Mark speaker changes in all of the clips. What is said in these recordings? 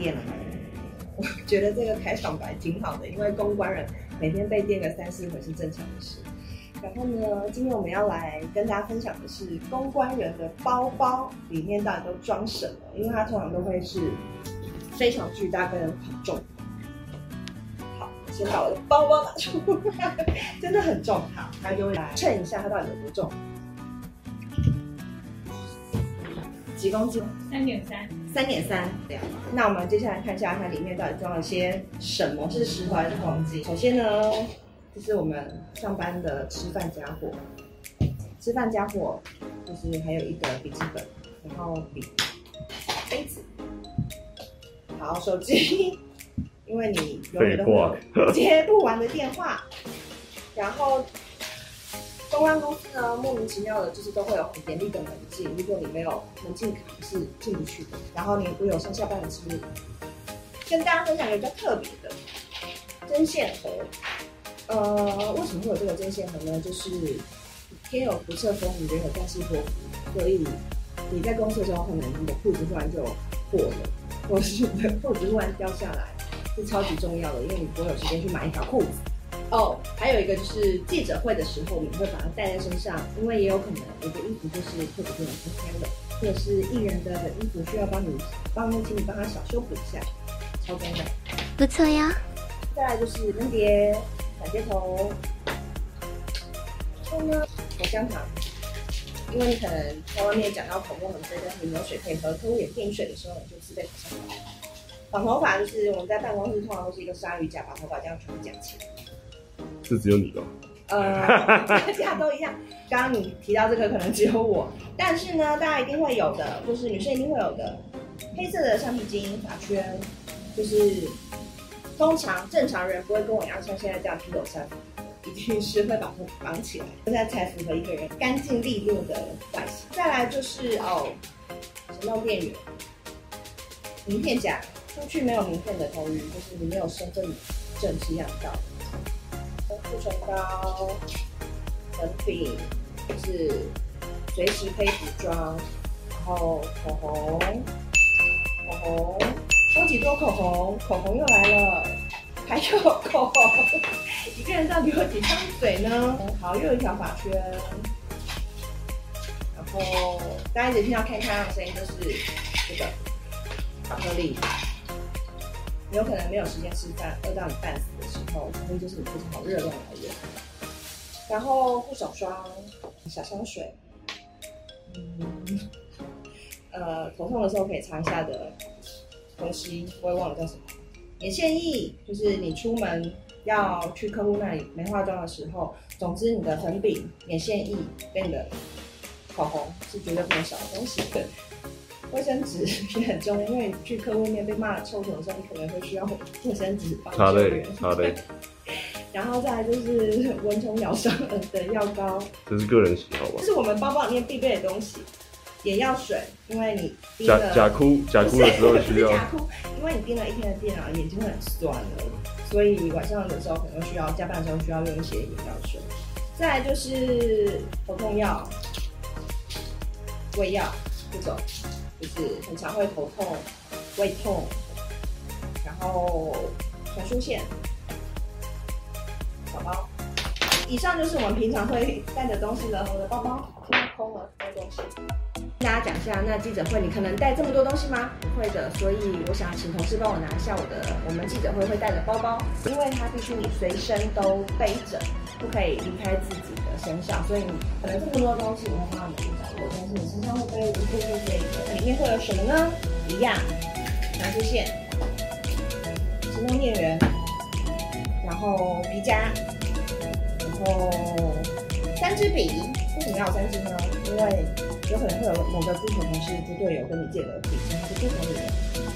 Speaker 1: 电了？我觉得这个开场白挺好的，因为公关人每天被电个三四回是正常的事。然后呢，今天我们要来跟大家分享的是公关人的包包里面到底都装什么，因为它通常都会是非常巨大跟很重。好，先把我的包包拿出来，真的很重。好，它就会来称一下它到底有多重。几公斤？
Speaker 2: 三点三。
Speaker 1: 三点三。这样。那我们接下来看一下它里面到底装了些什么？是石头还是黄金？首先呢，这是我们上班的吃饭家伙。吃饭家伙就是还有一个笔记本，然后笔、杯子。好，手机，因为你永远都 接不完的电话。然后。公关公司呢，莫名其妙的，就是都会有很严厉的门禁，如果你没有门禁卡是进不去的。然后你会有上下班的记录。跟大家分享一个比较特别的针线盒。呃，为什么会有这个针线盒呢？就是天有不测风云，人有旦夕祸福，所以你在公司的时候，可能你的裤子突然就破了，或是你的裤子突然掉下来，是超级重要的，因为你不会有时间去买一条裤子。哦，还有一个就是记者会的时候，我们会把它带在身上，因为也有可能有的衣服就是特别不能分开的，或者是艺人的衣服需要帮你帮，请你帮他小修补一下，超重要。
Speaker 3: 不错呀。
Speaker 1: 再来就是分别、转接头，后呢口香糖，因为你可能在外面讲到口沫很多，但是你没有水可以喝，客户也骗水的时候，你就自备口香糖。绑头发就是我们在办公室通常都是一个鲨鱼夹，把头发这样全部夹起来。
Speaker 4: 是只有你的，
Speaker 1: 呃，大家都一样。刚刚你提到这个，可能只有我，但是呢，大家一定会有的，就是女生一定会有的，黑色的橡皮筋发圈，就是通常正常人不会跟我一样像现在这样披头散发，一定是会把它绑起来，现在才符合一个人干净利落的外形。再来就是哦，行动电源、名片夹，出去没有名片的头鱼，就是你没有身份证是要到。护唇膏、粉饼，就是随时可以补妆。然后口红，口红，超级多口红，口红又来了，还有口红。一个人到底有几张嘴呢？好，又有一条发圈。然后大家一直听到开开的声音，就是这个巧克力。有可能没有时间吃饭，饿到你半死的时候，巧克力就是你非常好热量来源。然后护手霜、小香水，嗯，呃，头痛的时候可以擦一下的东西，我也忘了叫什么。眼线液，就是你出门要去客户那里没化妆的时候，总之你的粉饼、眼线液跟你的口红是绝对不能少的东西。卫生纸也很重要，因为你去客户面被骂臭头的时候，你可能会需要卫生纸帮
Speaker 4: 擦泪，擦泪。
Speaker 1: 然后再来就是蚊虫咬伤的药膏，
Speaker 4: 这是个人喜好吧？
Speaker 1: 这是我们包包里面必备的东西。眼药水，因为你
Speaker 4: 假假哭 假哭的时候需要。
Speaker 1: 假哭，因为你盯了一天的电脑，眼睛会很酸的，所以晚上的时候可能需要加班的时候需要用一些眼药水。再来就是头痛药、胃药这种。就是很常会头痛、胃痛，然后传输线、小包。以上就是我们平常会带的东西了。我的包包空了，没有东西。跟大家讲一下，那记者会你可能带这么多东西吗？不会的，所以我想请同事帮我拿一下我的我们记者会会带的包包，因为它必须你随身都背着，不可以离开自己身上，所以你可能这么多东西你会放到你的角落，但是你身上会背一个这个，里面会有什么呢？一样，拿出线，行动电源，然后皮夹，然后三支笔，为什么要三支呢？因为有可能会有某个支球同事、支队友跟你借的笔，然后就不同你的。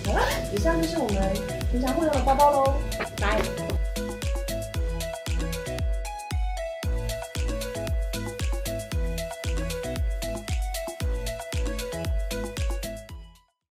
Speaker 1: 好了，以上就是我们平常会用的包包喽，拜。